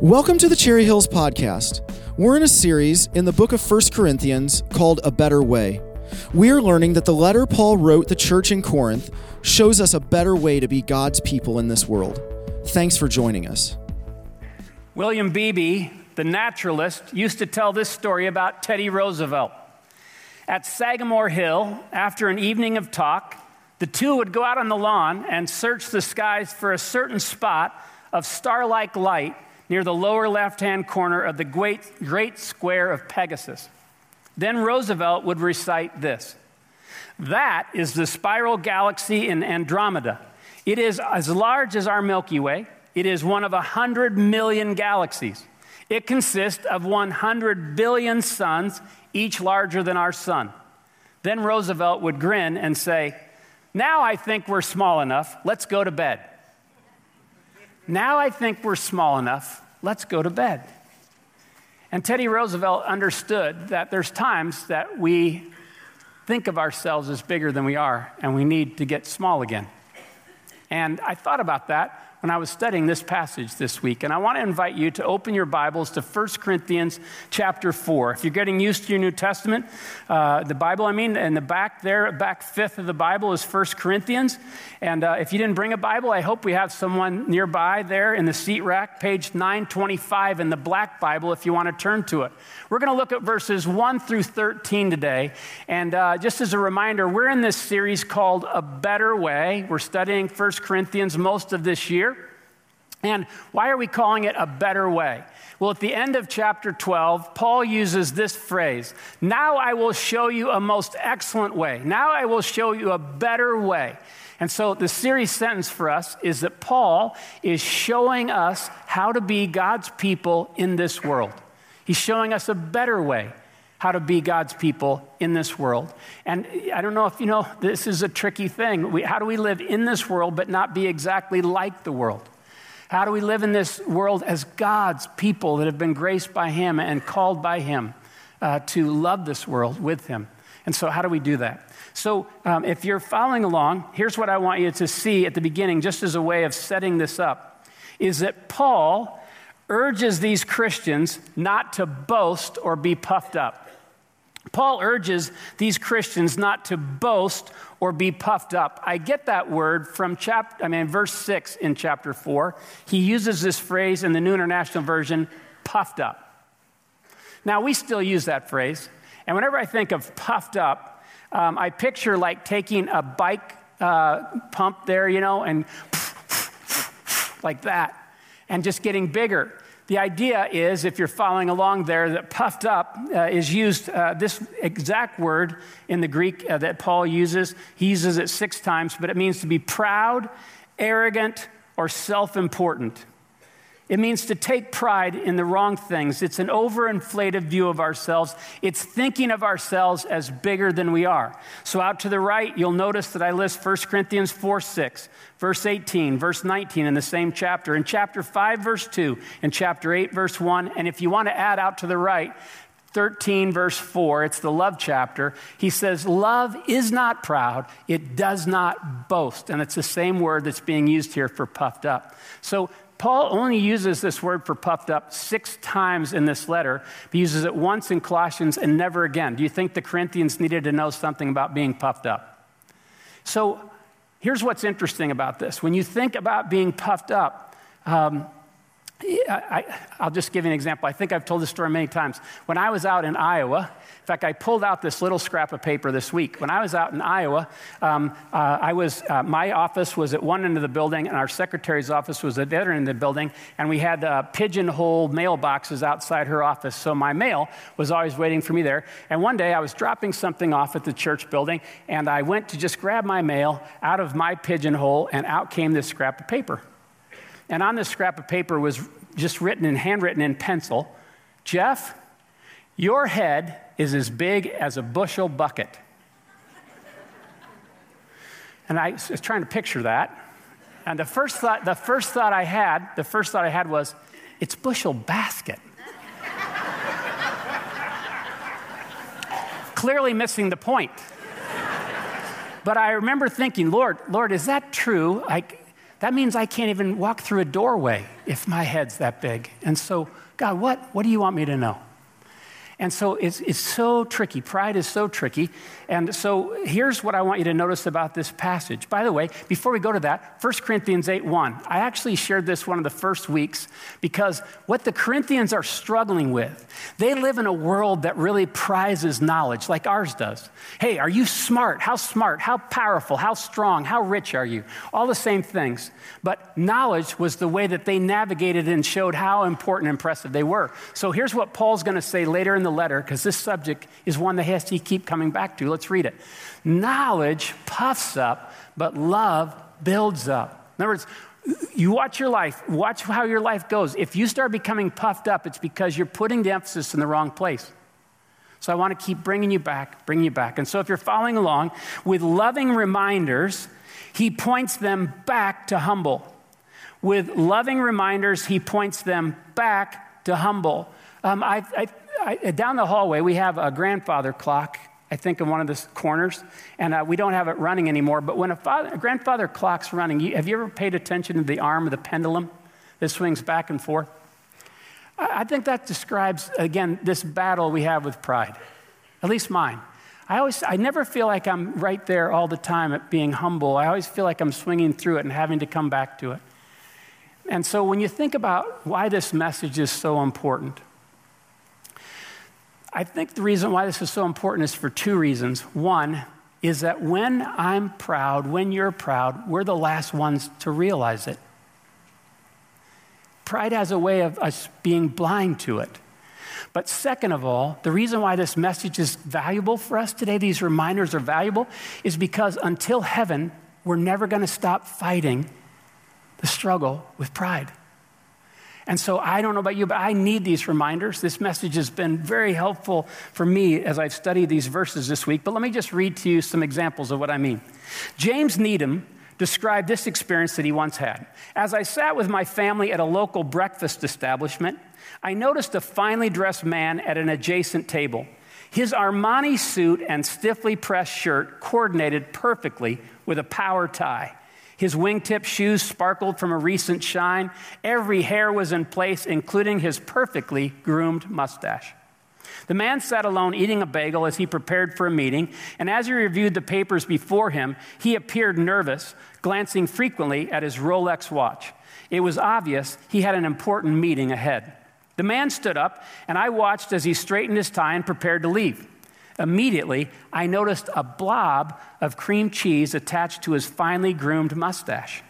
Welcome to the Cherry Hills Podcast. We're in a series in the book of 1 Corinthians called A Better Way. We're learning that the letter Paul wrote the church in Corinth shows us a better way to be God's people in this world. Thanks for joining us. William Beebe, the naturalist, used to tell this story about Teddy Roosevelt. At Sagamore Hill, after an evening of talk, the two would go out on the lawn and search the skies for a certain spot of star like light near the lower left hand corner of the great, great square of Pegasus. Then Roosevelt would recite this That is the spiral galaxy in Andromeda. It is as large as our Milky Way, it is one of a hundred million galaxies. It consists of 100 billion suns, each larger than our sun. Then Roosevelt would grin and say, Now I think we're small enough. Let's go to bed. Now I think we're small enough. Let's go to bed. And Teddy Roosevelt understood that there's times that we think of ourselves as bigger than we are, and we need to get small again. And I thought about that I was studying this passage this week. And I want to invite you to open your Bibles to 1 Corinthians chapter 4. If you're getting used to your New Testament, uh, the Bible, I mean, in the back there, back fifth of the Bible is 1 Corinthians. And uh, if you didn't bring a Bible, I hope we have someone nearby there in the seat rack, page 925 in the black Bible, if you want to turn to it. We're going to look at verses 1 through 13 today. And uh, just as a reminder, we're in this series called A Better Way. We're studying 1 Corinthians most of this year. And why are we calling it a better way? Well, at the end of chapter 12, Paul uses this phrase Now I will show you a most excellent way. Now I will show you a better way. And so the series sentence for us is that Paul is showing us how to be God's people in this world. He's showing us a better way how to be God's people in this world. And I don't know if you know, this is a tricky thing. We, how do we live in this world but not be exactly like the world? How do we live in this world as God's people that have been graced by Him and called by Him uh, to love this world with Him? And so, how do we do that? So, um, if you're following along, here's what I want you to see at the beginning, just as a way of setting this up, is that Paul urges these Christians not to boast or be puffed up. Paul urges these Christians not to boast or be puffed up. I get that word from chapter, I mean, verse 6 in chapter 4. He uses this phrase in the New International Version, puffed up. Now, we still use that phrase. And whenever I think of puffed up, um, I picture like taking a bike uh, pump there, you know, and like that, and just getting bigger. The idea is, if you're following along there, that puffed up uh, is used, uh, this exact word in the Greek uh, that Paul uses. He uses it six times, but it means to be proud, arrogant, or self important. It means to take pride in the wrong things. It's an overinflated view of ourselves. It's thinking of ourselves as bigger than we are. So, out to the right, you'll notice that I list 1 Corinthians 4 6, verse 18, verse 19 in the same chapter, in chapter 5, verse 2, in chapter 8, verse 1. And if you want to add out to the right, 13, verse 4, it's the love chapter. He says, Love is not proud, it does not boast. And it's the same word that's being used here for puffed up. So, Paul only uses this word for puffed up six times in this letter. He uses it once in Colossians and never again. Do you think the Corinthians needed to know something about being puffed up? So here's what's interesting about this. When you think about being puffed up, um, I, will just give you an example. I think I've told this story many times. When I was out in Iowa, in fact, I pulled out this little scrap of paper this week. When I was out in Iowa, um, uh, I was, uh, my office was at one end of the building, and our secretary's office was at the other end of the building, and we had uh, pigeonhole mailboxes outside her office. So my mail was always waiting for me there. And one day I was dropping something off at the church building, and I went to just grab my mail out of my pigeonhole, and out came this scrap of paper. And on this scrap of paper was just written in handwritten in pencil Jeff, your head is as big as a bushel bucket. And I was trying to picture that. And the first thought, the first thought I had, the first thought I had was, it's bushel basket. Clearly missing the point. But I remember thinking, Lord, Lord, is that true? Like, that means I can't even walk through a doorway if my head's that big. And so, God, what, what do you want me to know? And so it's, it's so tricky. Pride is so tricky. And so here's what I want you to notice about this passage. By the way, before we go to that, 1 Corinthians 8 1. I actually shared this one of the first weeks because what the Corinthians are struggling with, they live in a world that really prizes knowledge like ours does. Hey, are you smart? How smart? How powerful? How strong? How rich are you? All the same things. But knowledge was the way that they navigated and showed how important and impressive they were. So here's what Paul's going to say later in the letter, because this subject is one that has to keep coming back to. Let's read it. Knowledge puffs up, but love builds up. In other words, you watch your life, watch how your life goes. If you start becoming puffed up, it's because you're putting the emphasis in the wrong place. So I want to keep bringing you back, bringing you back. And so if you're following along with loving reminders, he points them back to humble. With loving reminders, he points them back to humble. Um, I, I, I, down the hallway, we have a grandfather clock, I think, in one of the corners, and uh, we don't have it running anymore. But when a, father, a grandfather clock's running, you, have you ever paid attention to the arm of the pendulum that swings back and forth? I, I think that describes, again, this battle we have with pride, at least mine. I always, I never feel like I'm right there all the time at being humble. I always feel like I'm swinging through it and having to come back to it. And so when you think about why this message is so important, I think the reason why this is so important is for two reasons. One is that when I'm proud, when you're proud, we're the last ones to realize it. Pride has a way of us being blind to it. But second of all, the reason why this message is valuable for us today, these reminders are valuable, is because until heaven, we're never going to stop fighting the struggle with pride. And so I don't know about you, but I need these reminders. This message has been very helpful for me as I've studied these verses this week. But let me just read to you some examples of what I mean. James Needham described this experience that he once had. As I sat with my family at a local breakfast establishment, I noticed a finely dressed man at an adjacent table. His Armani suit and stiffly pressed shirt coordinated perfectly with a power tie. His wingtip shoes sparkled from a recent shine. Every hair was in place, including his perfectly groomed mustache. The man sat alone eating a bagel as he prepared for a meeting, and as he reviewed the papers before him, he appeared nervous, glancing frequently at his Rolex watch. It was obvious he had an important meeting ahead. The man stood up, and I watched as he straightened his tie and prepared to leave. Immediately, I noticed a blob of cream cheese attached to his finely groomed mustache.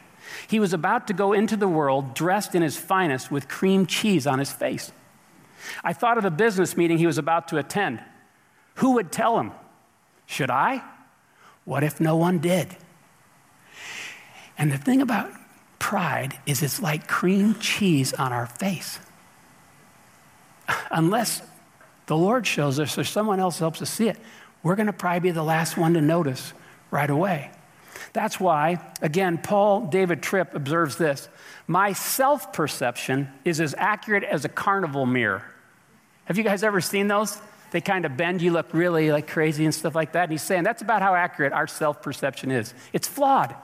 He was about to go into the world dressed in his finest with cream cheese on his face. I thought of the business meeting he was about to attend. Who would tell him? Should I? What if no one did? And the thing about pride is it's like cream cheese on our face. Unless the Lord shows us or someone else helps us see it, we're going to probably be the last one to notice right away. That's why, again, Paul David Tripp observes this My self perception is as accurate as a carnival mirror. Have you guys ever seen those? They kind of bend, you look really like crazy and stuff like that. And he's saying that's about how accurate our self perception is. It's flawed.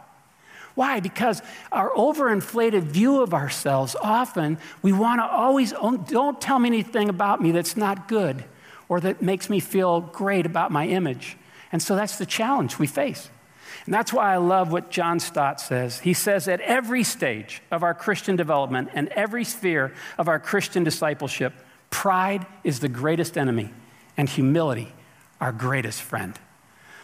Why? Because our overinflated view of ourselves, often we want to always, oh, don't tell me anything about me that's not good or that makes me feel great about my image. And so that's the challenge we face. And that's why I love what John Stott says. He says, at every stage of our Christian development and every sphere of our Christian discipleship, pride is the greatest enemy and humility our greatest friend.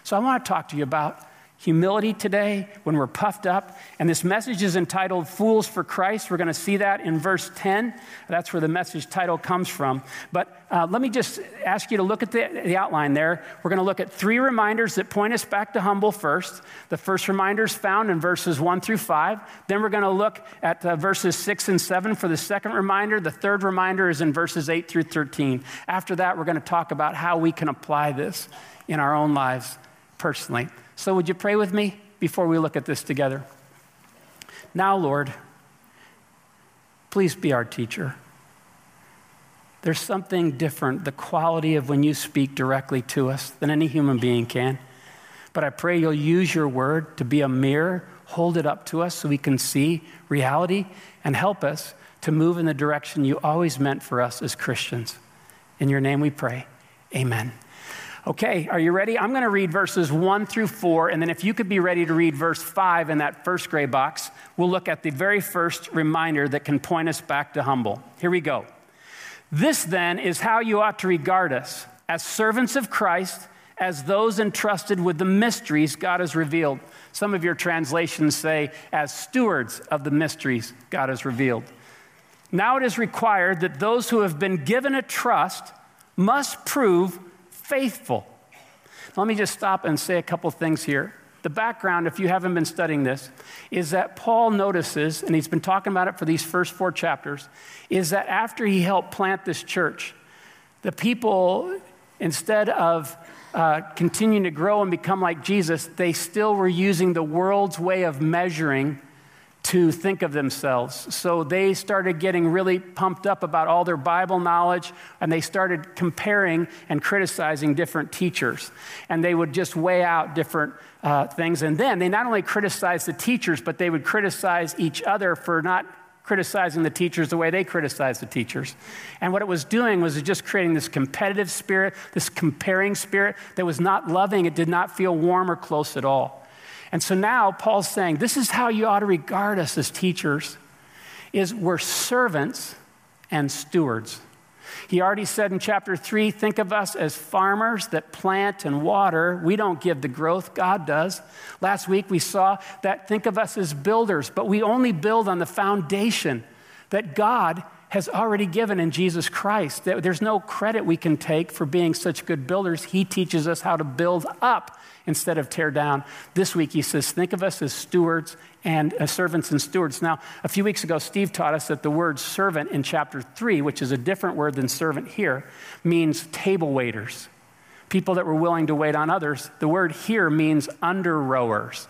So I want to talk to you about humility today when we're puffed up. And this message is entitled Fools for Christ. We're going to see that in verse 10. That's where the message title comes from. But uh, let me just ask you to look at the, the outline there. We're going to look at three reminders that point us back to humble first. The first reminder is found in verses 1 through 5. Then we're going to look at uh, verses 6 and 7 for the second reminder. The third reminder is in verses 8 through 13. After that, we're going to talk about how we can apply this in our own lives personally. So, would you pray with me before we look at this together? Now, Lord, please be our teacher. There's something different, the quality of when you speak directly to us, than any human being can. But I pray you'll use your word to be a mirror, hold it up to us so we can see reality, and help us to move in the direction you always meant for us as Christians. In your name we pray. Amen. Okay, are you ready? I'm going to read verses 1 through 4, and then if you could be ready to read verse 5 in that first gray box, we'll look at the very first reminder that can point us back to humble. Here we go. This then is how you ought to regard us as servants of Christ, as those entrusted with the mysteries God has revealed. Some of your translations say, as stewards of the mysteries God has revealed. Now it is required that those who have been given a trust must prove faithful. Let me just stop and say a couple things here. The background, if you haven't been studying this, is that Paul notices, and he's been talking about it for these first four chapters, is that after he helped plant this church, the people, instead of uh, continuing to grow and become like Jesus, they still were using the world's way of measuring to think of themselves. So they started getting really pumped up about all their Bible knowledge, and they started comparing and criticizing different teachers. And they would just weigh out different uh, things. And then they not only criticized the teachers, but they would criticize each other for not criticizing the teachers the way they criticized the teachers. And what it was doing was just creating this competitive spirit, this comparing spirit that was not loving. It did not feel warm or close at all. And so now Paul's saying, this is how you ought to regard us as teachers, is we're servants and stewards. He already said in chapter 3 think of us as farmers that plant and water. We don't give the growth, God does. Last week we saw that think of us as builders, but we only build on the foundation that God has already given in Jesus Christ. There's no credit we can take for being such good builders. He teaches us how to build up instead of tear down. This week he says, think of us as stewards and uh, servants and stewards. Now, a few weeks ago, Steve taught us that the word servant in chapter 3, which is a different word than servant here, means table waiters people that were willing to wait on others. The word here means under rowers.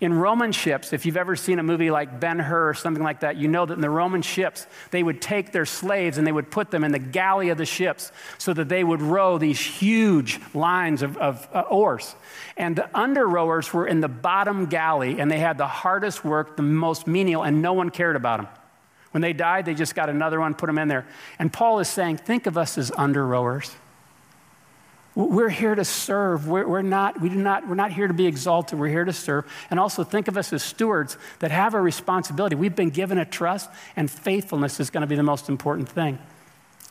In Roman ships, if you've ever seen a movie like Ben Hur or something like that, you know that in the Roman ships, they would take their slaves and they would put them in the galley of the ships so that they would row these huge lines of, of uh, oars. And the under rowers were in the bottom galley and they had the hardest work, the most menial, and no one cared about them. When they died, they just got another one, put them in there. And Paul is saying, think of us as under rowers. We're here to serve. We're, we're, not, we do not, we're not here to be exalted. We're here to serve. And also think of us as stewards that have a responsibility. We've been given a trust, and faithfulness is going to be the most important thing.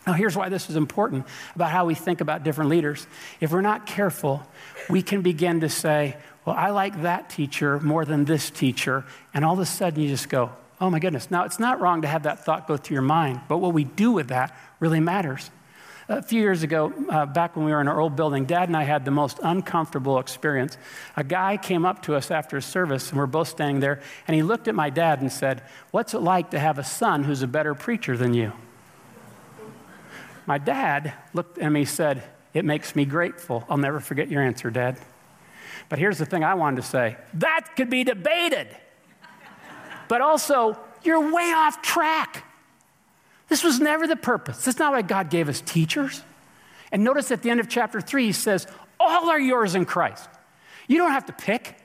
Now, here's why this is important about how we think about different leaders. If we're not careful, we can begin to say, Well, I like that teacher more than this teacher. And all of a sudden, you just go, Oh my goodness. Now, it's not wrong to have that thought go through your mind, but what we do with that really matters. A few years ago, uh, back when we were in our old building, Dad and I had the most uncomfortable experience. A guy came up to us after service, and we're both standing there, and he looked at my dad and said, What's it like to have a son who's a better preacher than you? My dad looked at me and said, It makes me grateful. I'll never forget your answer, Dad. But here's the thing I wanted to say that could be debated. but also, you're way off track. This was never the purpose. That's not why God gave us teachers. And notice at the end of chapter 3, he says, All are yours in Christ. You don't have to pick.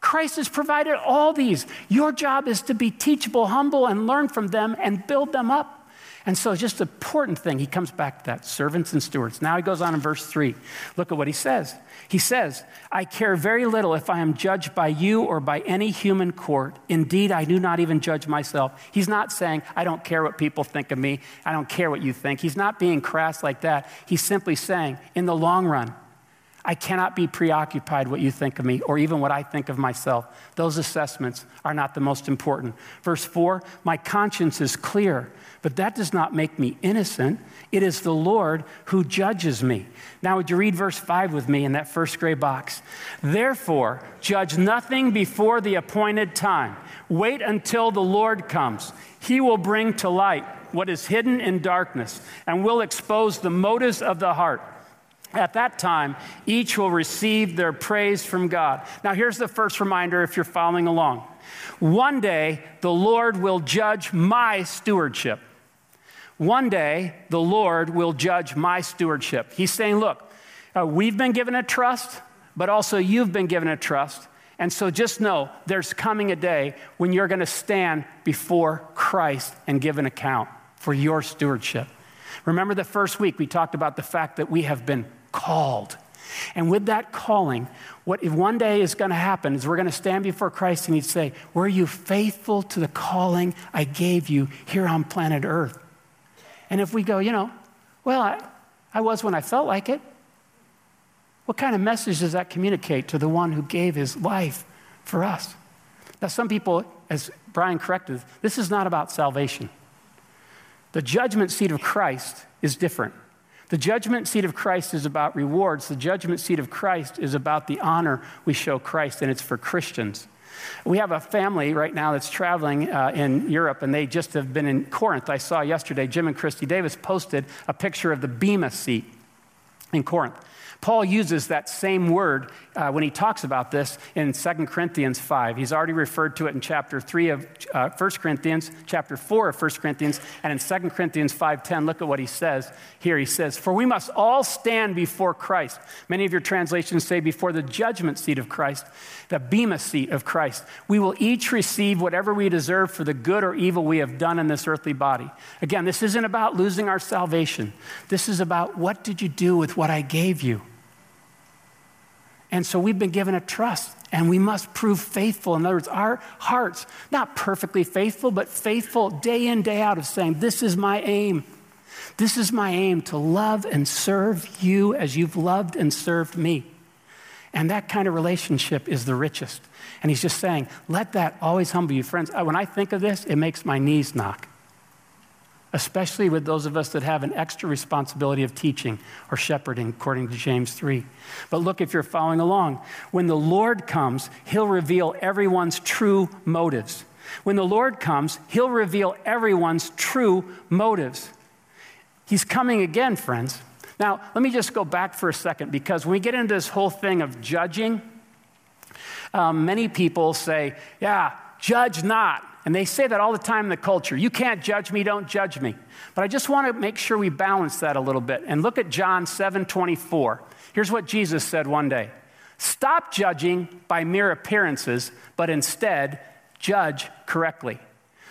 Christ has provided all these. Your job is to be teachable, humble, and learn from them and build them up. And so, just an important thing, he comes back to that servants and stewards. Now he goes on in verse 3. Look at what he says. He says, I care very little if I am judged by you or by any human court. Indeed, I do not even judge myself. He's not saying, I don't care what people think of me. I don't care what you think. He's not being crass like that. He's simply saying, in the long run, I cannot be preoccupied what you think of me or even what I think of myself. Those assessments are not the most important. Verse 4 My conscience is clear, but that does not make me innocent. It is the Lord who judges me. Now, would you read verse 5 with me in that first gray box? Therefore, judge nothing before the appointed time. Wait until the Lord comes. He will bring to light what is hidden in darkness and will expose the motives of the heart. At that time, each will receive their praise from God. Now, here's the first reminder if you're following along. One day, the Lord will judge my stewardship. One day, the Lord will judge my stewardship. He's saying, Look, uh, we've been given a trust, but also you've been given a trust. And so just know there's coming a day when you're going to stand before Christ and give an account for your stewardship. Remember the first week we talked about the fact that we have been called. And with that calling, what if one day is going to happen is we're going to stand before Christ and he'd say, Were you faithful to the calling I gave you here on planet Earth? And if we go, you know, well, I, I was when I felt like it, what kind of message does that communicate to the one who gave his life for us? Now, some people, as Brian corrected, this is not about salvation. The judgment seat of Christ is different. The judgment seat of Christ is about rewards. The judgment seat of Christ is about the honor we show Christ, and it's for Christians. We have a family right now that's traveling uh, in Europe, and they just have been in Corinth. I saw yesterday, Jim and Christy Davis posted a picture of the Bema seat in Corinth. Paul uses that same word uh, when he talks about this in 2 Corinthians 5. He's already referred to it in chapter 3 of uh, 1 Corinthians, chapter 4 of 1 Corinthians, and in 2 Corinthians 5.10, look at what he says here. He says, For we must all stand before Christ. Many of your translations say before the judgment seat of Christ, the bema seat of Christ. We will each receive whatever we deserve for the good or evil we have done in this earthly body. Again, this isn't about losing our salvation. This is about what did you do with what I gave you? And so we've been given a trust, and we must prove faithful. In other words, our hearts, not perfectly faithful, but faithful day in, day out, of saying, This is my aim. This is my aim to love and serve you as you've loved and served me. And that kind of relationship is the richest. And he's just saying, let that always humble you. Friends, uh, when I think of this, it makes my knees knock especially with those of us that have an extra responsibility of teaching or shepherding, according to James 3. But look, if you're following along, when the Lord comes, he'll reveal everyone's true motives. When the Lord comes, he'll reveal everyone's true motives. He's coming again, friends. Now, let me just go back for a second because when we get into this whole thing of judging, um, many people say, yeah, judge not. And they say that all the time in the culture. You can't judge me, don't judge me. But I just want to make sure we balance that a little bit. And look at John 7 24. Here's what Jesus said one day Stop judging by mere appearances, but instead judge correctly.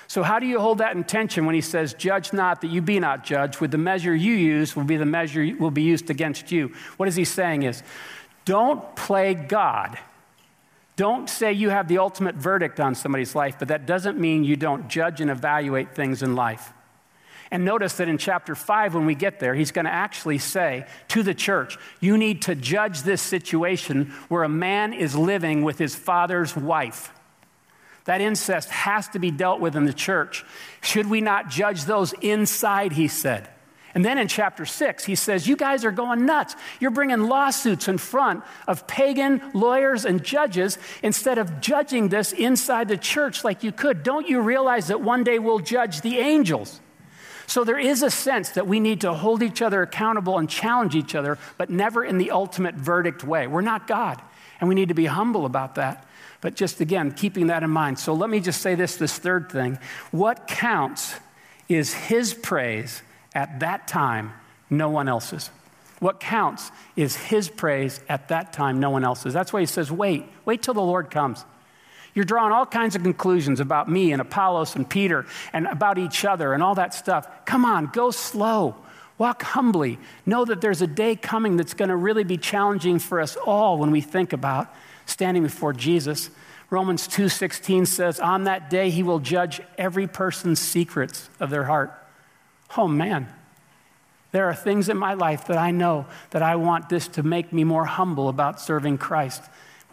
So, how do you hold that intention when he says, Judge not that you be not judged? With the measure you use will be the measure will be used against you. What is he saying is, don't play God don't say you have the ultimate verdict on somebody's life, but that doesn't mean you don't judge and evaluate things in life. And notice that in chapter 5, when we get there, he's going to actually say to the church, You need to judge this situation where a man is living with his father's wife. That incest has to be dealt with in the church. Should we not judge those inside, he said? And then in chapter six, he says, You guys are going nuts. You're bringing lawsuits in front of pagan lawyers and judges instead of judging this inside the church like you could. Don't you realize that one day we'll judge the angels? So there is a sense that we need to hold each other accountable and challenge each other, but never in the ultimate verdict way. We're not God, and we need to be humble about that. But just again, keeping that in mind. So let me just say this this third thing. What counts is His praise at that time, no one else's. What counts is his praise at that time, no one else's. That's why he says, wait, wait till the Lord comes. You're drawing all kinds of conclusions about me and Apollos and Peter and about each other and all that stuff. Come on, go slow. Walk humbly. Know that there's a day coming that's going to really be challenging for us all when we think about standing before Jesus. Romans 2:16 says, "On that day he will judge every person's secrets of their heart." Oh man, there are things in my life that I know that I want this to make me more humble about serving Christ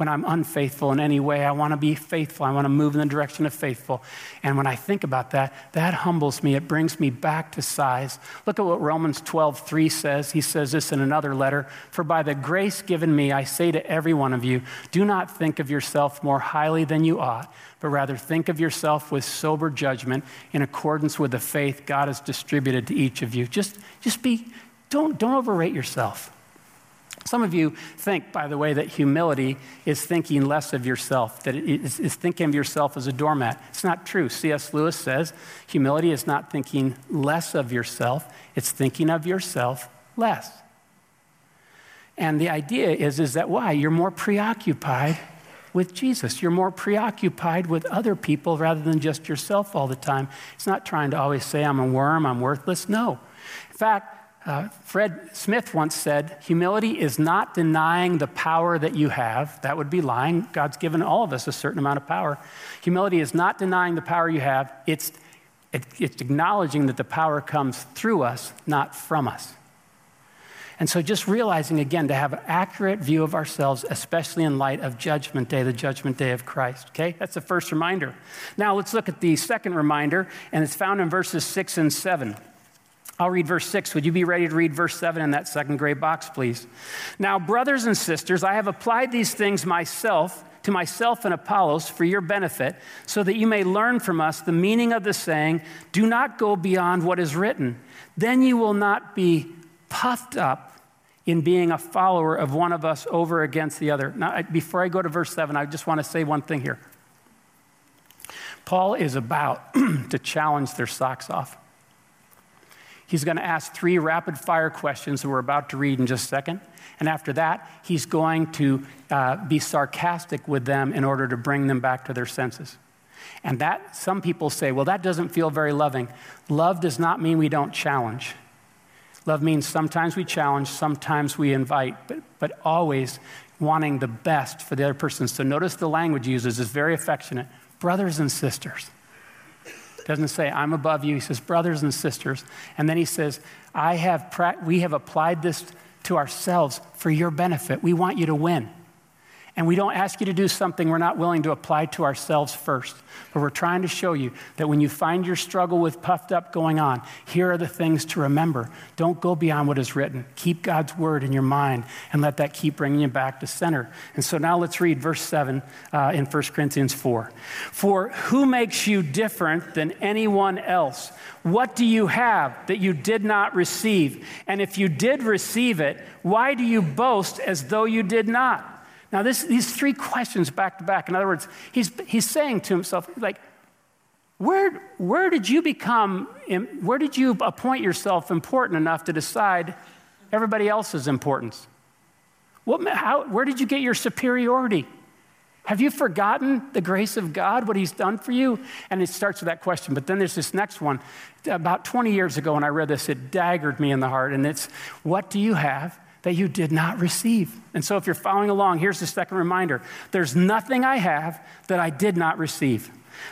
when I'm unfaithful in any way. I want to be faithful. I want to move in the direction of faithful. And when I think about that, that humbles me. It brings me back to size. Look at what Romans 12, 3 says. He says this in another letter For by the grace given me, I say to every one of you, do not think of yourself more highly than you ought, but rather think of yourself with sober judgment in accordance with the faith God has distributed to each of you. Just, just be, don't, don't overrate yourself. Some of you think, by the way, that humility is thinking less of yourself, that it is, is, thinking of yourself as a doormat. It's not true. C.S. Lewis says humility is not thinking less of yourself, it's thinking of yourself less. And the idea is, is that why? You're more preoccupied with Jesus. You're more preoccupied with other people rather than just yourself all the time. It's not trying to always say, I'm a worm, I'm worthless. No. In fact, uh, Fred Smith once said, Humility is not denying the power that you have. That would be lying. God's given all of us a certain amount of power. Humility is not denying the power you have, it's, it, it's acknowledging that the power comes through us, not from us. And so just realizing again to have an accurate view of ourselves, especially in light of Judgment Day, the Judgment Day of Christ. Okay? That's the first reminder. Now let's look at the second reminder, and it's found in verses six and seven. I'll read verse 6. Would you be ready to read verse 7 in that second gray box, please? Now, brothers and sisters, I have applied these things myself to myself and Apollos for your benefit, so that you may learn from us the meaning of the saying, Do not go beyond what is written. Then you will not be puffed up in being a follower of one of us over against the other. Now, before I go to verse 7, I just want to say one thing here. Paul is about to challenge their socks off. He's going to ask three rapid fire questions that we're about to read in just a second. And after that, he's going to uh, be sarcastic with them in order to bring them back to their senses. And that, some people say, well, that doesn't feel very loving. Love does not mean we don't challenge. Love means sometimes we challenge, sometimes we invite, but, but always wanting the best for the other person. So notice the language uses is very affectionate. Brothers and sisters doesn't say, I'm above you. He says, brothers and sisters. And then he says, I have pra- we have applied this to ourselves for your benefit. We want you to win. And we don't ask you to do something we're not willing to apply to ourselves first. But we're trying to show you that when you find your struggle with puffed up going on, here are the things to remember. Don't go beyond what is written. Keep God's word in your mind and let that keep bringing you back to center. And so now let's read verse 7 uh, in 1 Corinthians 4. For who makes you different than anyone else? What do you have that you did not receive? And if you did receive it, why do you boast as though you did not? Now, this, these three questions back to back, in other words, he's, he's saying to himself, like, where, where did you become, where did you appoint yourself important enough to decide everybody else's importance? What, how, where did you get your superiority? Have you forgotten the grace of God, what He's done for you? And it starts with that question. But then there's this next one. About 20 years ago, when I read this, it daggered me in the heart. And it's, What do you have that you did not receive. And so, if you're following along, here's the second reminder there's nothing I have that I did not receive.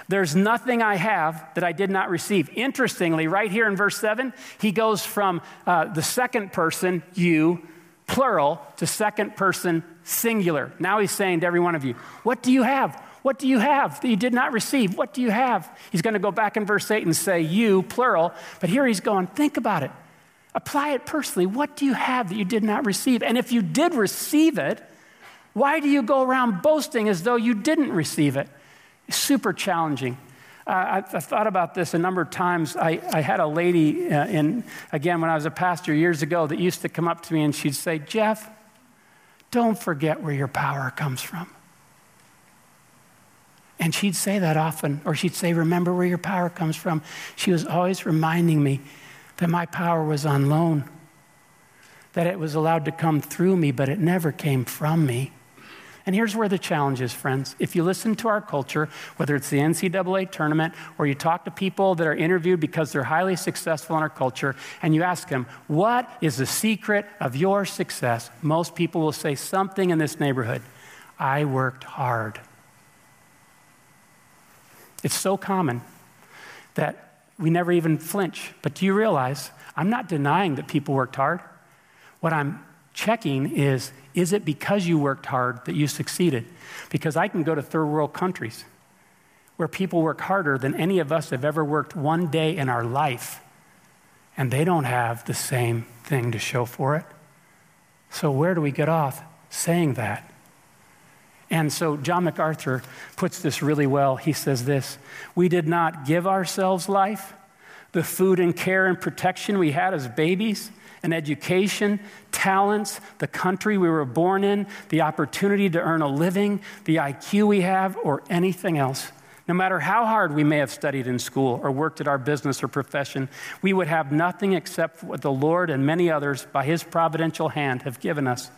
There's nothing I have that I did not receive. Interestingly, right here in verse 7, he goes from uh, the second person, you, plural, to second person, singular. Now he's saying to every one of you, What do you have? What do you have that you did not receive? What do you have? He's going to go back in verse 8 and say, You, plural. But here he's going, Think about it. Apply it personally. What do you have that you did not receive? And if you did receive it, why do you go around boasting as though you didn't receive it? super challenging. Uh, I, I, thought about this a number of times. I, I had a lady, uh, in, again, when I was a pastor years ago, that used to come up to me and she'd say, Jeff, don't forget where your power comes from. And she'd say that often, or she'd say, Remember where your power comes from. She was always reminding me that my power was on loan, that it was allowed to come through me, but it never came from me. And here's where the challenge is, friends. If you listen to our culture, whether it's the NCAA tournament or you talk to people that are interviewed because they're highly successful in our culture, and you ask them, What is the secret of your success? Most people will say something in this neighborhood I worked hard. It's so common that we never even flinch. But do you realize I'm not denying that people worked hard? What I'm checking is is it because you worked hard that you succeeded? Because I can go to third world countries where people work harder than any of us have ever worked one day in our life, and they don't have the same thing to show for it. So, where do we get off saying that? And so John MacArthur puts this really well. He says this We did not give ourselves life, the food and care and protection we had as babies, and education, talents, the country we were born in, the opportunity to earn a living, the IQ we have, or anything else. No matter how hard we may have studied in school or worked at our business or profession, we would have nothing except what the Lord and many others, by His providential hand, have given us.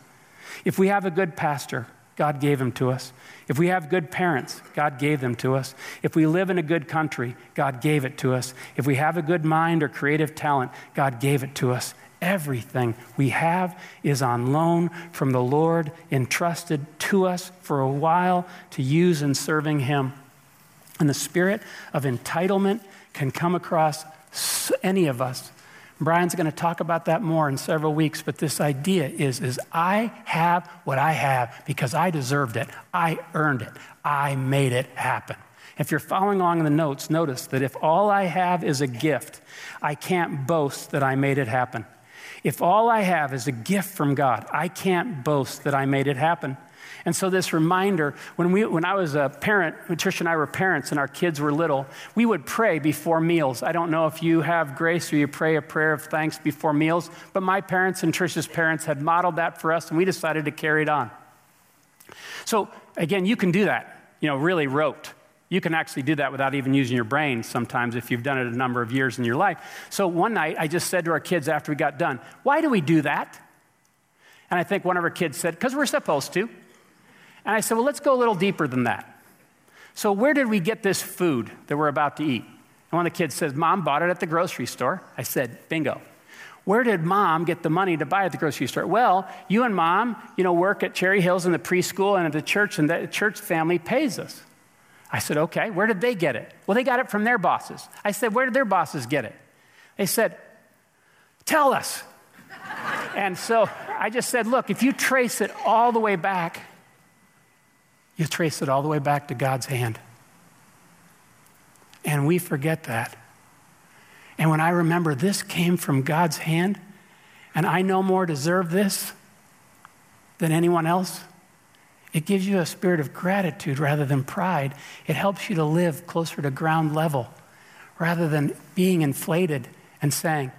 If we have a good pastor, God gave them to us. If we have good parents, God gave them to us. If we live in a good country, God gave it to us. If we have a good mind or creative talent, God gave it to us. Everything we have is on loan from the Lord, entrusted to us for a while to use in serving Him. And the spirit of entitlement can come across any of us. Brian's going to talk about that more in several weeks, but this idea is, is I have what I have because I deserved it. I earned it. I made it happen. If you're following along in the notes, notice that if all I have is a gift, I can't boast that I made it happen. If all I have is a gift from God, I can't boast that I made it happen. And so, this reminder when, we, when I was a parent, when Trish and I were parents and our kids were little, we would pray before meals. I don't know if you have grace or you pray a prayer of thanks before meals, but my parents and Trish's parents had modeled that for us, and we decided to carry it on. So, again, you can do that, you know, really rote. You can actually do that without even using your brain sometimes if you've done it a number of years in your life. So one night I just said to our kids after we got done, Why do we do that? And I think one of our kids said, Because we're supposed to. And I said, Well, let's go a little deeper than that. So, where did we get this food that we're about to eat? And one of the kids says, Mom bought it at the grocery store. I said, Bingo. Where did mom get the money to buy at the grocery store? Well, you and mom, you know, work at Cherry Hills in the preschool and at the church, and the church family pays us. I said, okay, where did they get it? Well, they got it from their bosses. I said, where did their bosses get it? They said, tell us. and so I just said, look, if you trace it all the way back, you trace it all the way back to God's hand. And we forget that. And when I remember this came from God's hand, and I no more deserve this than anyone else, it gives you a spirit of gratitude rather than pride. It helps you to live closer to ground level rather than being inflated and saying,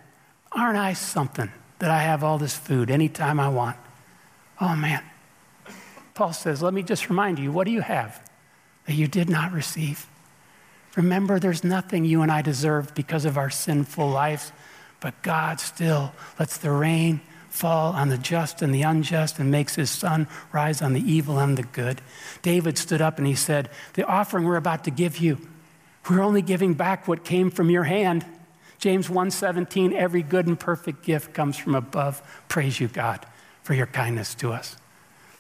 Aren't I something that I have all this food anytime I want? Oh man. Paul says, Let me just remind you what do you have that you did not receive? Remember, there's nothing you and I deserve because of our sinful lives, but God still lets the rain fall on the just and the unjust and makes his sun rise on the evil and the good. David stood up and he said, The offering we're about to give you, we're only giving back what came from your hand. James 1:17 every good and perfect gift comes from above. Praise you God for your kindness to us.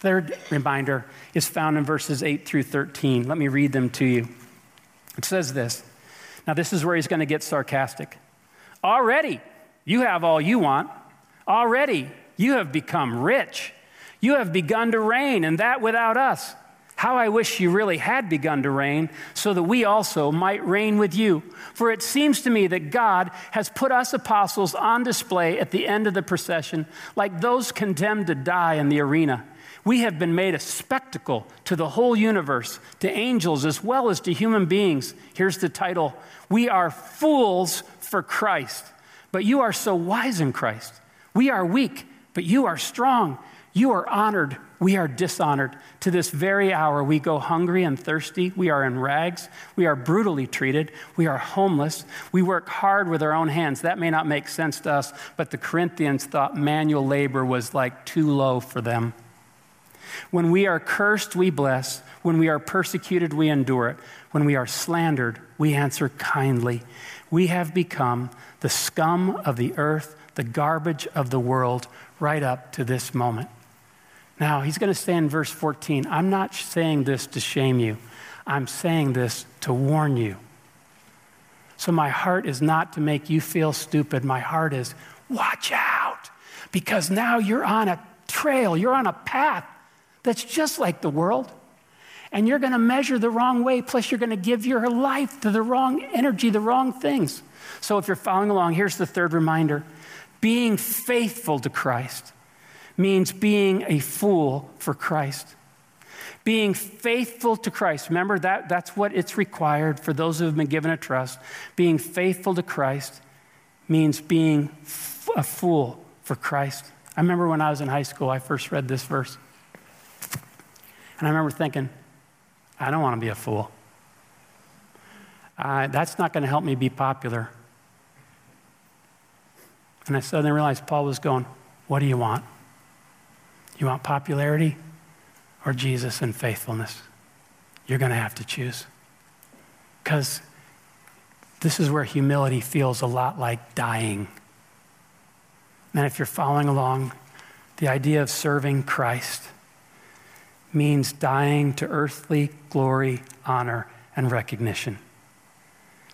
Third reminder is found in verses 8 through 13. Let me read them to you. It says this. Now this is where he's going to get sarcastic. Already you have all you want Already you have become rich. You have begun to reign, and that without us. How I wish you really had begun to reign, so that we also might reign with you. For it seems to me that God has put us apostles on display at the end of the procession, like those condemned to die in the arena. We have been made a spectacle to the whole universe, to angels as well as to human beings. Here's the title We are fools for Christ, but you are so wise in Christ. We are weak, but you are strong. You are honored. We are dishonored. To this very hour, we go hungry and thirsty. We are in rags. We are brutally treated. We are homeless. We work hard with our own hands. That may not make sense to us, but the Corinthians thought manual labor was like too low for them. When we are cursed, we bless. When we are persecuted, we endure it. When we are slandered, we answer kindly. We have become the scum of the earth the garbage of the world right up to this moment. Now, he's going to say in verse 14, I'm not saying this to shame you, I'm saying this to warn you. So, my heart is not to make you feel stupid. My heart is, watch out, because now you're on a trail, you're on a path that's just like the world. And you're going to measure the wrong way, plus, you're going to give your life to the wrong energy, the wrong things. So, if you're following along, here's the third reminder being faithful to Christ means being a fool for Christ. Being faithful to Christ. Remember that that's what it's required for those who have been given a trust. Being faithful to Christ means being f- a fool for Christ. I remember when I was in high school, I first read this verse. And I remember thinking, I don't want to be a fool. Uh, that's not going to help me be popular. And I suddenly realized Paul was going, What do you want? You want popularity or Jesus and faithfulness? You're going to have to choose. Because this is where humility feels a lot like dying. And if you're following along, the idea of serving Christ means dying to earthly glory, honor, and recognition.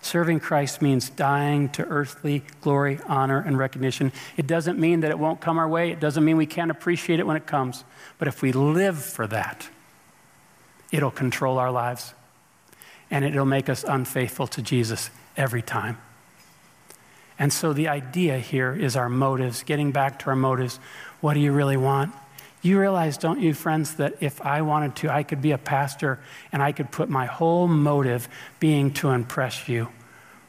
Serving Christ means dying to earthly glory, honor, and recognition. It doesn't mean that it won't come our way. It doesn't mean we can't appreciate it when it comes. But if we live for that, it'll control our lives and it'll make us unfaithful to Jesus every time. And so the idea here is our motives, getting back to our motives. What do you really want? You realize, don't you, friends, that if I wanted to, I could be a pastor and I could put my whole motive being to impress you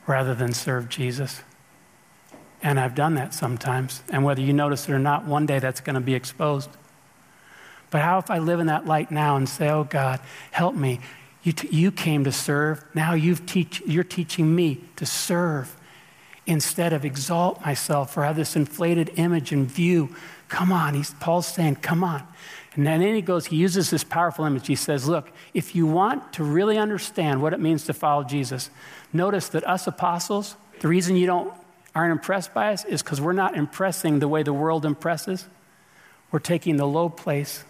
rather than serve Jesus. And I've done that sometimes. And whether you notice it or not, one day that's going to be exposed. But how if I live in that light now and say, oh God, help me? You, t- you came to serve. Now you've teach- you're teaching me to serve instead of exalt myself or have this inflated image and view. Come on. He's, Paul's saying, come on. And then he goes, he uses this powerful image. He says, Look, if you want to really understand what it means to follow Jesus, notice that us apostles, the reason you don't aren't impressed by us is because we're not impressing the way the world impresses. We're taking the low place.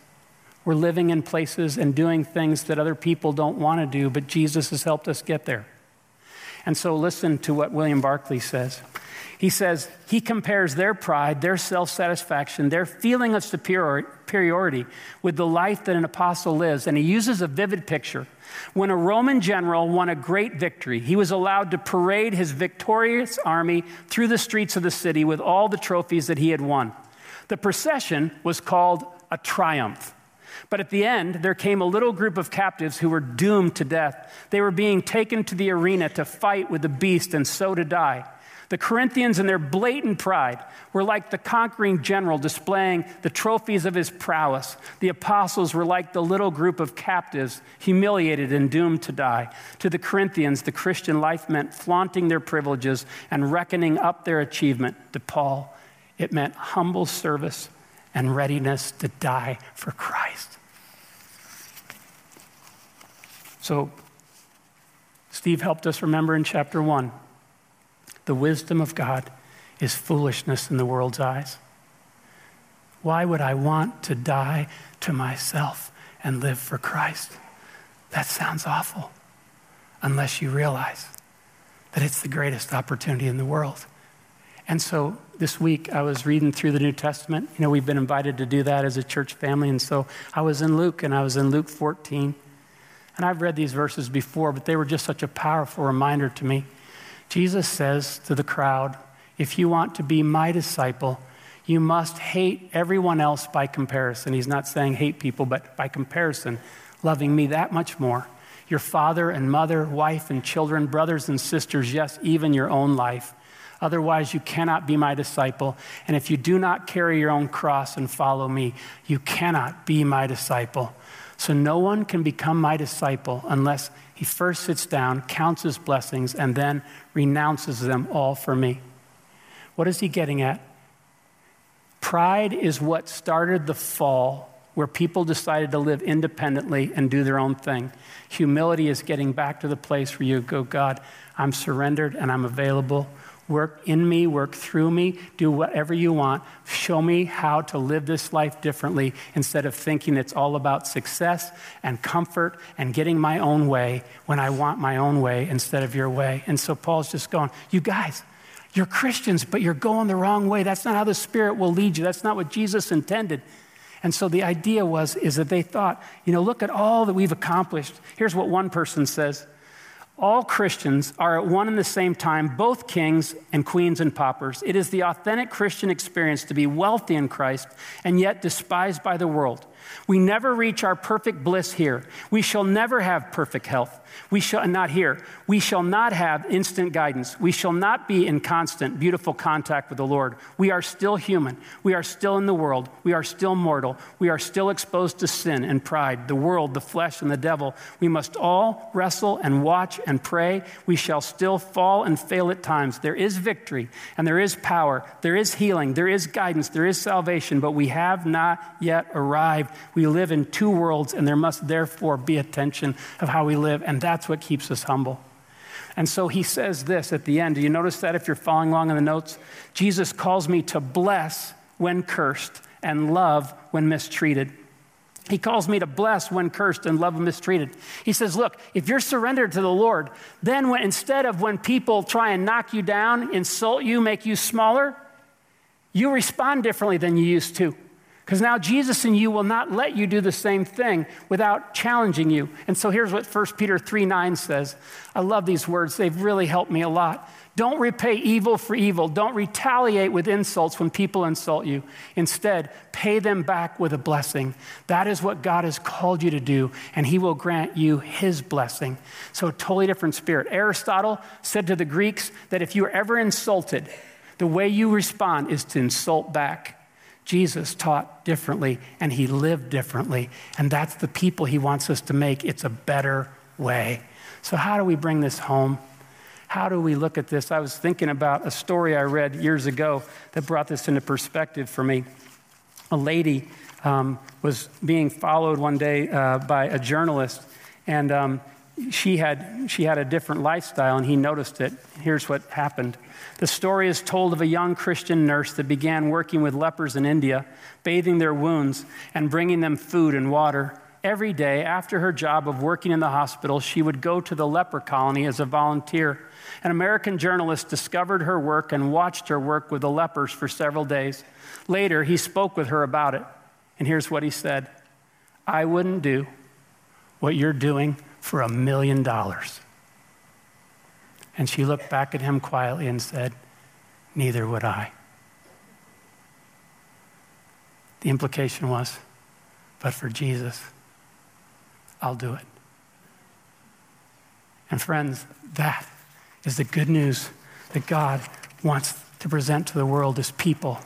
We're living in places and doing things that other people don't want to do, but Jesus has helped us get there. And so listen to what William Barclay says. He says, he compares their pride, their self satisfaction, their feeling of superiority with the life that an apostle lives. And he uses a vivid picture. When a Roman general won a great victory, he was allowed to parade his victorious army through the streets of the city with all the trophies that he had won. The procession was called a triumph. But at the end, there came a little group of captives who were doomed to death. They were being taken to the arena to fight with the beast and so to die. The Corinthians, in their blatant pride, were like the conquering general displaying the trophies of his prowess. The apostles were like the little group of captives, humiliated and doomed to die. To the Corinthians, the Christian life meant flaunting their privileges and reckoning up their achievement. To Paul, it meant humble service and readiness to die for Christ. So, Steve helped us remember in chapter one the wisdom of God is foolishness in the world's eyes. Why would I want to die to myself and live for Christ? That sounds awful, unless you realize that it's the greatest opportunity in the world. And so this week I was reading through the New Testament. You know, we've been invited to do that as a church family. And so I was in Luke, and I was in Luke 14. And I've read these verses before, but they were just such a powerful reminder to me. Jesus says to the crowd, If you want to be my disciple, you must hate everyone else by comparison. He's not saying hate people, but by comparison, loving me that much more. Your father and mother, wife and children, brothers and sisters, yes, even your own life. Otherwise, you cannot be my disciple. And if you do not carry your own cross and follow me, you cannot be my disciple. So, no one can become my disciple unless he first sits down, counts his blessings, and then renounces them all for me. What is he getting at? Pride is what started the fall where people decided to live independently and do their own thing. Humility is getting back to the place where you go, God, I'm surrendered and I'm available. Work in me, work through me, do whatever you want. Show me how to live this life differently instead of thinking it's all about success and comfort and getting my own way when I want my own way instead of your way. And so Paul's just going, You guys, you're Christians, but you're going the wrong way. That's not how the Spirit will lead you. That's not what Jesus intended. And so the idea was is that they thought, you know, look at all that we've accomplished. Here's what one person says all Christians are at one and the same time both kings and queens and paupers. It is the authentic Christian experience to be wealthy in Christ and yet despised by the world. We never reach our perfect bliss here. We shall never have perfect health. We shall not here. We shall not have instant guidance. We shall not be in constant, beautiful contact with the Lord. We are still human. We are still in the world. We are still mortal. We are still exposed to sin and pride, the world, the flesh, and the devil. We must all wrestle and watch and pray. We shall still fall and fail at times. There is victory and there is power. There is healing. There is guidance. There is salvation, but we have not yet arrived. We live in two worlds, and there must therefore be a tension of how we live. And that's what keeps us humble. And so he says this at the end. Do you notice that if you're following along in the notes? Jesus calls me to bless when cursed and love when mistreated. He calls me to bless when cursed and love when mistreated. He says, Look, if you're surrendered to the Lord, then when, instead of when people try and knock you down, insult you, make you smaller, you respond differently than you used to. Because now Jesus and you will not let you do the same thing without challenging you. And so here's what 1 Peter 3 9 says. I love these words, they've really helped me a lot. Don't repay evil for evil. Don't retaliate with insults when people insult you. Instead, pay them back with a blessing. That is what God has called you to do, and He will grant you His blessing. So, a totally different spirit. Aristotle said to the Greeks that if you are ever insulted, the way you respond is to insult back. Jesus taught differently and he lived differently. And that's the people he wants us to make. It's a better way. So, how do we bring this home? How do we look at this? I was thinking about a story I read years ago that brought this into perspective for me. A lady um, was being followed one day uh, by a journalist, and um, she, had, she had a different lifestyle, and he noticed it. Here's what happened. The story is told of a young Christian nurse that began working with lepers in India, bathing their wounds and bringing them food and water. Every day after her job of working in the hospital, she would go to the leper colony as a volunteer. An American journalist discovered her work and watched her work with the lepers for several days. Later, he spoke with her about it. And here's what he said I wouldn't do what you're doing for a million dollars. And she looked back at him quietly and said, Neither would I. The implication was, But for Jesus, I'll do it. And friends, that is the good news that God wants to present to the world as people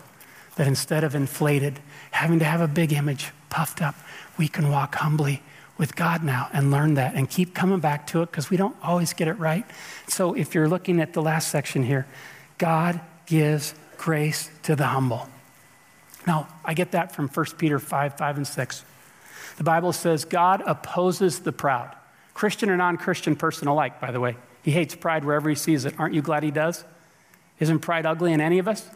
that instead of inflated, having to have a big image puffed up, we can walk humbly with God now and learn that and keep coming back to it because we don't always get it right. So if you're looking at the last section here, God gives grace to the humble. Now, I get that from 1 Peter 5 5 and 6. The Bible says God opposes the proud. Christian or non Christian person alike, by the way. He hates pride wherever he sees it. Aren't you glad he does? Isn't pride ugly in any of us?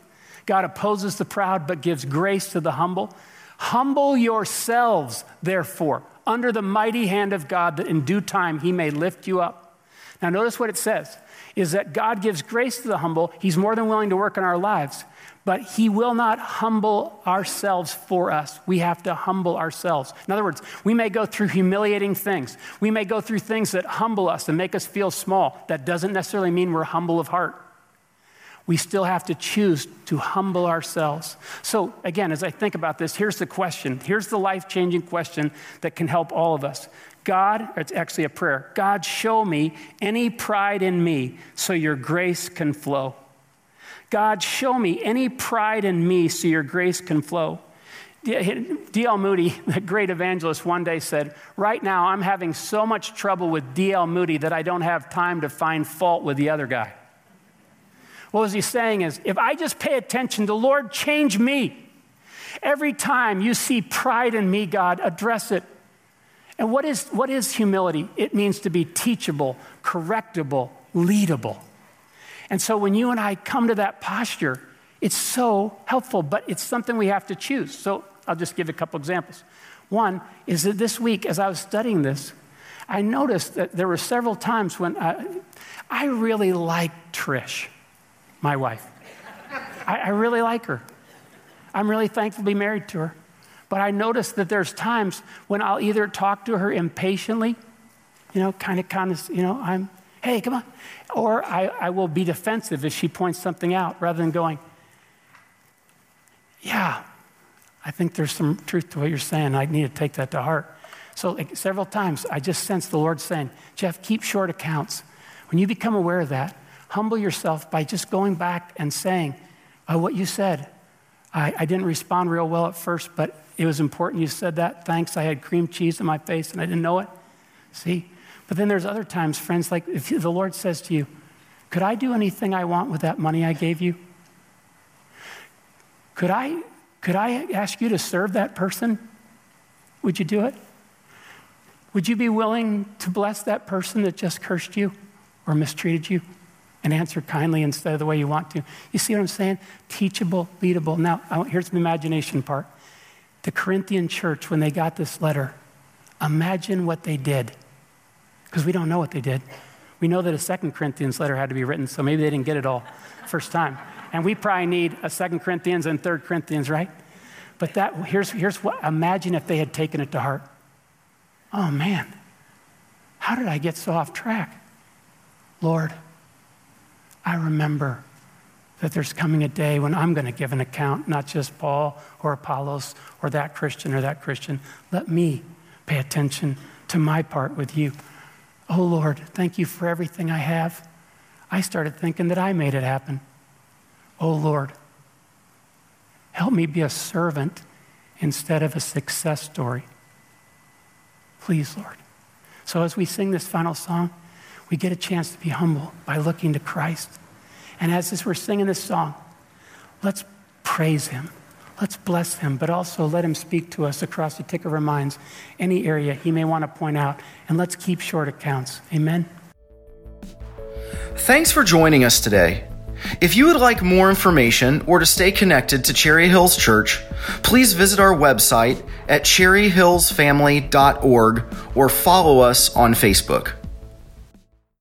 God opposes the proud but gives grace to the humble. Humble yourselves, therefore, under the mighty hand of God that in due time he may lift you up. Now, notice what it says is that God gives grace to the humble. He's more than willing to work in our lives, but he will not humble ourselves for us. We have to humble ourselves. In other words, we may go through humiliating things. We may go through things that humble us and make us feel small. That doesn't necessarily mean we're humble of heart we still have to choose to humble ourselves. So, again, as I think about this, here's the question. Here's the life changing question that can help all of us. God, it's actually a prayer God, show me any pride in me so your grace can flow. God, show me any pride in me so your grace can flow. D.L. Moody, the great evangelist, one day said, Right now I'm having so much trouble with D.L. Moody that I don't have time to find fault with the other guy. What he's saying is, if I just pay attention, the Lord change me. Every time you see pride in me, God, address it. And what is, what is humility? It means to be teachable, correctable, leadable. And so when you and I come to that posture, it's so helpful, but it's something we have to choose. So I'll just give a couple examples. One is that this week, as I was studying this, I noticed that there were several times when I, I really liked Trish my wife. I, I really like her. I'm really thankful to be married to her. But I notice that there's times when I'll either talk to her impatiently, you know, kind of, kind of, you know, I'm, hey, come on. Or I, I will be defensive if she points something out rather than going, yeah, I think there's some truth to what you're saying. I need to take that to heart. So, like, several times, I just sense the Lord saying, Jeff, keep short accounts. When you become aware of that, humble yourself by just going back and saying uh, what you said. I, I didn't respond real well at first, but it was important you said that. Thanks. I had cream cheese in my face and I didn't know it. See? But then there's other times, friends, like if the Lord says to you, Could I do anything I want with that money I gave you? Could I, could I ask you to serve that person? Would you do it? Would you be willing to bless that person that just cursed you or mistreated you and answer kindly instead of the way you want to? You see what I'm saying? Teachable, leadable. Now, here's the imagination part. The Corinthian church, when they got this letter, imagine what they did. Because we don't know what they did. We know that a second Corinthians letter had to be written, so maybe they didn't get it all first time. And we probably need a second Corinthians and third Corinthians, right? But that here's here's what imagine if they had taken it to heart. Oh man, how did I get so off track? Lord, I remember that there's coming a day when I'm going to give an account, not just Paul or Apollos or that Christian or that Christian. Let me pay attention to my part with you. Oh Lord, thank you for everything I have. I started thinking that I made it happen. Oh Lord, help me be a servant instead of a success story. Please, Lord. So as we sing this final song, we get a chance to be humble by looking to Christ. And as this, we're singing this song, let's praise Him. Let's bless Him, but also let Him speak to us across the tick of our minds, any area He may want to point out. And let's keep short accounts. Amen. Thanks for joining us today. If you would like more information or to stay connected to Cherry Hills Church, please visit our website at cherryhillsfamily.org or follow us on Facebook.